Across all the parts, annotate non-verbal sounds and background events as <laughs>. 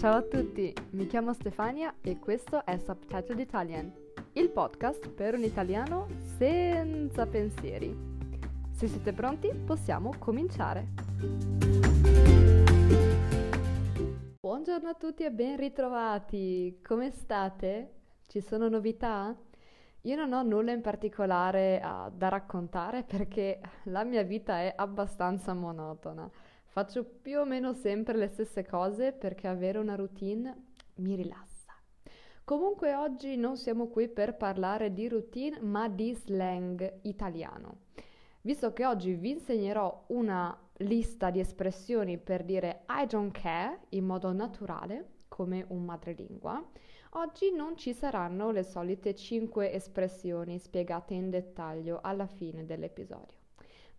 Ciao a tutti, mi chiamo Stefania e questo è Subtitled Italian, il podcast per un italiano senza pensieri. Se siete pronti, possiamo cominciare. Buongiorno a tutti e ben ritrovati. Come state? Ci sono novità? Io non ho nulla in particolare uh, da raccontare perché la mia vita è abbastanza monotona. Faccio più o meno sempre le stesse cose perché avere una routine mi rilassa. Comunque oggi non siamo qui per parlare di routine ma di slang italiano. Visto che oggi vi insegnerò una lista di espressioni per dire I don't care in modo naturale, come un madrelingua, oggi non ci saranno le solite 5 espressioni spiegate in dettaglio alla fine dell'episodio.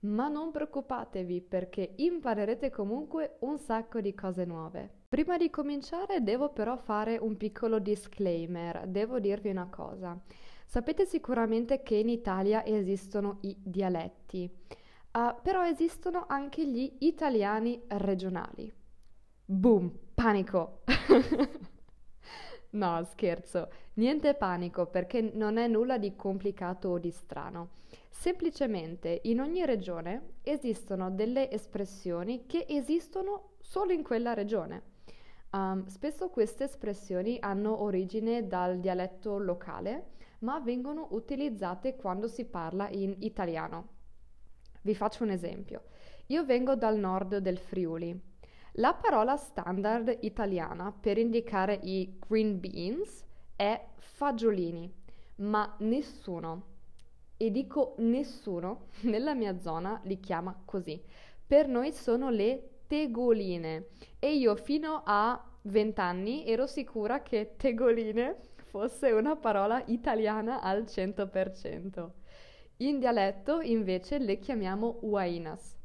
Ma non preoccupatevi perché imparerete comunque un sacco di cose nuove. Prima di cominciare devo però fare un piccolo disclaimer, devo dirvi una cosa. Sapete sicuramente che in Italia esistono i dialetti, uh, però esistono anche gli italiani regionali. Boom, panico! <laughs> no, scherzo, niente panico perché non è nulla di complicato o di strano. Semplicemente in ogni regione esistono delle espressioni che esistono solo in quella regione. Um, spesso queste espressioni hanno origine dal dialetto locale, ma vengono utilizzate quando si parla in italiano. Vi faccio un esempio. Io vengo dal nord del Friuli. La parola standard italiana per indicare i green beans è fagiolini, ma nessuno e dico nessuno <laughs> nella mia zona li chiama così. Per noi sono le tegoline e io fino a 20 anni ero sicura che tegoline fosse una parola italiana al 100%. In dialetto invece le chiamiamo uainas.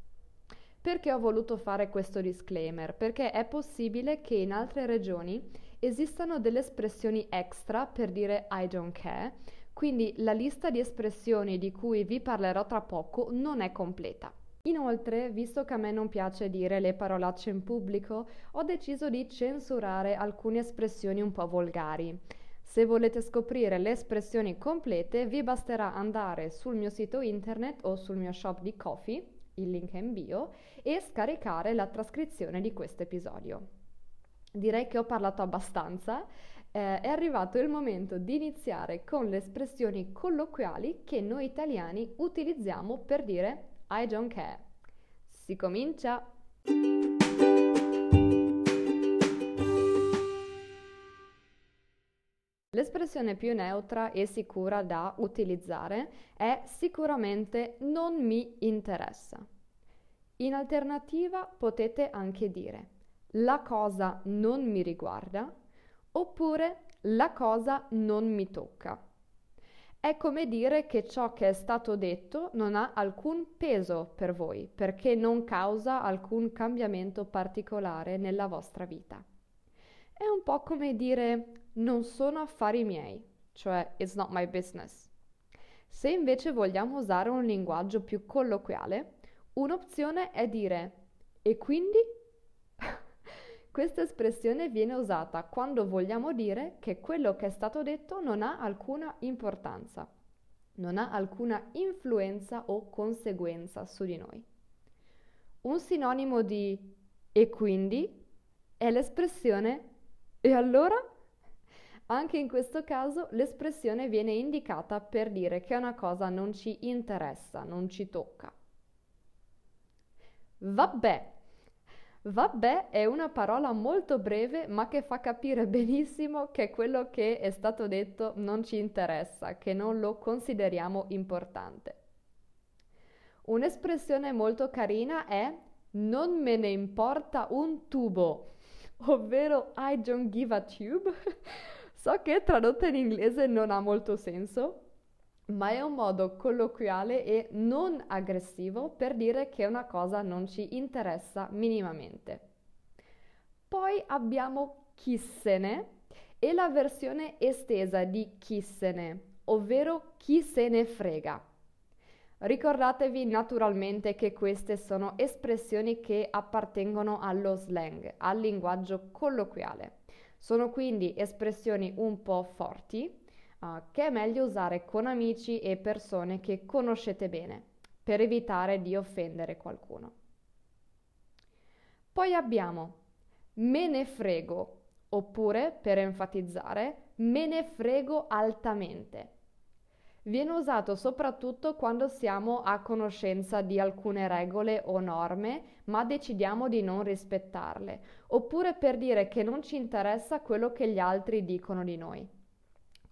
Perché ho voluto fare questo disclaimer? Perché è possibile che in altre regioni esistano delle espressioni extra per dire I don't care quindi la lista di espressioni di cui vi parlerò tra poco non è completa. Inoltre, visto che a me non piace dire le parolacce in pubblico, ho deciso di censurare alcune espressioni un po' volgari. Se volete scoprire le espressioni complete, vi basterà andare sul mio sito internet o sul mio shop di coffee, il link è in bio, e scaricare la trascrizione di questo episodio. Direi che ho parlato abbastanza eh, è arrivato il momento di iniziare con le espressioni colloquiali che noi italiani utilizziamo per dire I don't care. Si comincia! L'espressione più neutra e sicura da utilizzare è sicuramente non mi interessa. In alternativa potete anche dire la cosa non mi riguarda oppure la cosa non mi tocca. È come dire che ciò che è stato detto non ha alcun peso per voi, perché non causa alcun cambiamento particolare nella vostra vita. È un po' come dire non sono affari miei, cioè it's not my business. Se invece vogliamo usare un linguaggio più colloquiale, un'opzione è dire e quindi <laughs> questa espressione viene usata quando vogliamo dire che quello che è stato detto non ha alcuna importanza, non ha alcuna influenza o conseguenza su di noi. Un sinonimo di e quindi è l'espressione e allora? Anche in questo caso l'espressione viene indicata per dire che una cosa non ci interessa, non ci tocca. Vabbè, Vabbè è una parola molto breve ma che fa capire <laughs> benissimo che quello che è stato detto non ci interessa, che non lo consideriamo importante. Un'espressione molto carina è non me ne importa un tubo, ovvero I don't give a tube. So che tradotta in inglese non ha molto senso, ma è un modo colloquiale e non aggressivo per dire che una cosa non ci interessa minimamente. Poi abbiamo chissene e la versione estesa di chissene, ovvero chi se ne frega. Ricordatevi naturalmente che queste sono espressioni che appartengono allo slang, al linguaggio colloquiale. Sono quindi espressioni un po' forti uh, che è meglio usare con amici e persone che conoscete bene per evitare di offendere qualcuno. Poi abbiamo me ne frego, oppure per enfatizzare me ne frego altamente. Viene usato soprattutto quando siamo a conoscenza di alcune regole o norme, ma decidiamo di non rispettarle, oppure per dire che non ci interessa quello che gli altri dicono di noi.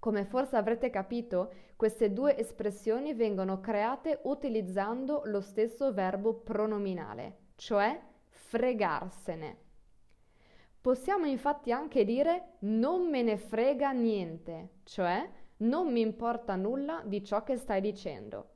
Come forse avrete capito, queste due espressioni vengono create utilizzando lo stesso verbo pronominale, cioè fregarsene. Possiamo infatti anche dire non me ne frega niente, cioè non mi importa nulla di ciò che stai dicendo.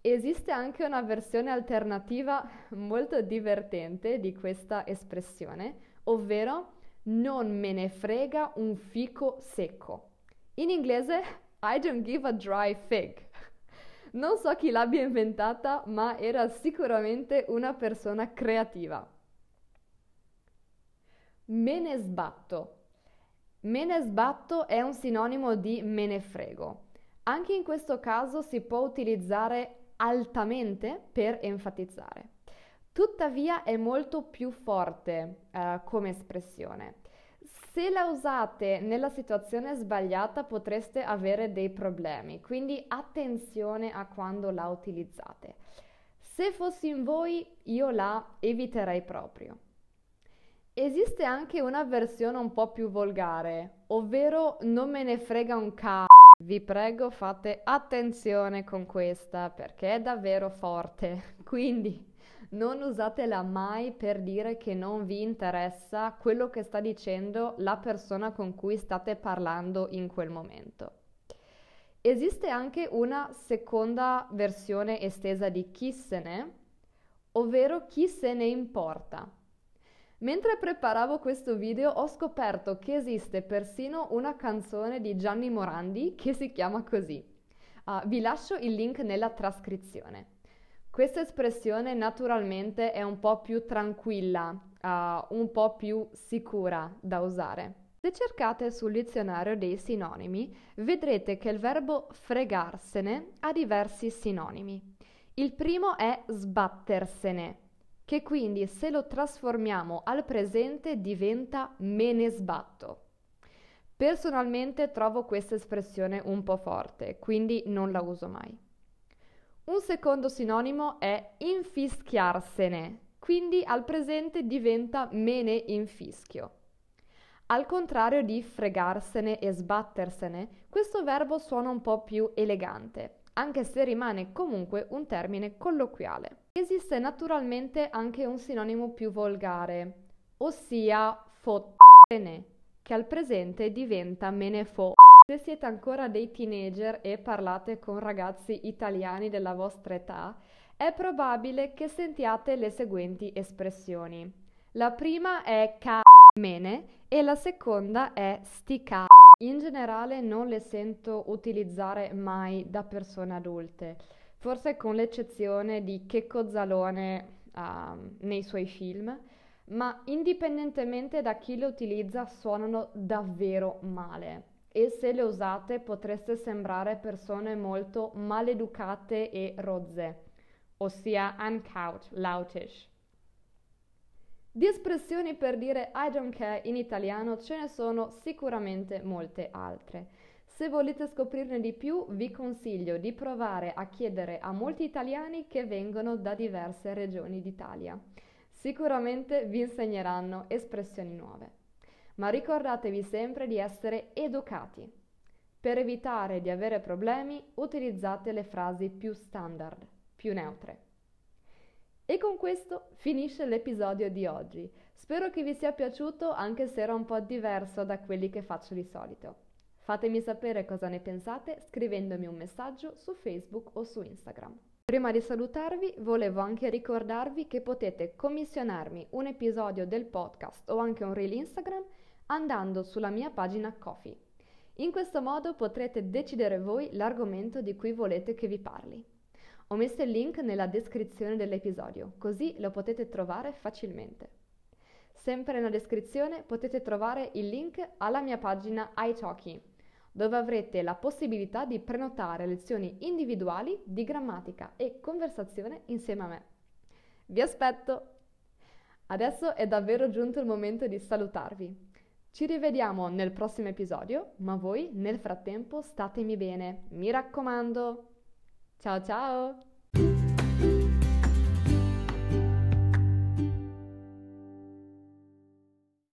Esiste anche una versione alternativa molto divertente di questa espressione, ovvero non me ne frega un fico secco. In inglese I don't give a dry fig. Non so chi l'abbia inventata, ma era sicuramente una persona creativa. Me ne sbatto. Me ne sbatto è un sinonimo di me ne frego. Anche in questo caso si può utilizzare altamente per enfatizzare. Tuttavia è molto più forte uh, come espressione. Se la usate nella situazione sbagliata potreste avere dei problemi, quindi attenzione a quando la utilizzate. Se fossi in voi io la eviterei proprio. Esiste anche una versione un po' più volgare, ovvero non me ne frega un c***o. Vi prego fate attenzione con questa perché è davvero forte, <laughs> quindi non usatela mai per dire che non vi interessa quello che sta dicendo la persona con cui state parlando in quel momento. Esiste anche una seconda versione estesa di chi se ne, ovvero chi se ne importa. Mentre preparavo questo video ho scoperto che esiste persino una canzone di Gianni Morandi che si chiama così. Uh, vi lascio il link nella trascrizione. Questa espressione naturalmente è un po' più tranquilla, uh, un po' più sicura da usare. Se cercate sul dizionario dei sinonimi, vedrete che il verbo fregarsene ha diversi sinonimi. Il primo è sbattersene, che quindi se lo trasformiamo al presente diventa me ne sbatto. Personalmente trovo questa espressione un po' forte, quindi non la uso mai. Un secondo sinonimo è infischiarsene, quindi al presente diventa me ne infischio. Al contrario di fregarsene e sbattersene, questo verbo suona un po' più elegante, anche se rimane comunque un termine colloquiale. Esiste naturalmente anche un sinonimo più volgare, ossia fottene, che al presente diventa me. Se siete ancora dei teenager e parlate con ragazzi italiani della vostra età, è probabile che sentiate le seguenti espressioni. La prima è ca mene e la seconda è stica. In generale non le sento utilizzare mai da persone adulte forse con l'eccezione di Checco Zalone uh, nei suoi film, ma indipendentemente da chi le utilizza suonano davvero male e se le usate potreste sembrare persone molto maleducate e rozze, ossia uncaut, lautish. Di espressioni per dire I don't care in italiano ce ne sono sicuramente molte altre. Se volete scoprirne di più, vi consiglio di provare a chiedere a molti italiani che vengono da diverse regioni d'Italia. Sicuramente vi insegneranno espressioni nuove. Ma ricordatevi sempre di essere educati. Per evitare di avere problemi, utilizzate le frasi più standard, più neutre. E con questo finisce l'episodio di oggi. Spero che vi sia piaciuto anche se era un po' diverso da quelli che faccio di solito. Fatemi sapere cosa ne pensate scrivendomi un messaggio su Facebook o su Instagram. Prima di salutarvi, volevo anche ricordarvi che potete commissionarmi un episodio del podcast o anche un reel Instagram andando sulla mia pagina Coffee. In questo modo potrete decidere voi l'argomento di cui volete che vi parli. Ho messo il link nella descrizione dell'episodio, così lo potete trovare facilmente. Sempre nella descrizione potete trovare il link alla mia pagina iTalki, dove avrete la possibilità di prenotare lezioni individuali di grammatica e conversazione insieme a me. Vi aspetto! Adesso è davvero giunto il momento di salutarvi. Ci rivediamo nel prossimo episodio, ma voi nel frattempo statemi bene, mi raccomando. Ciao ciao!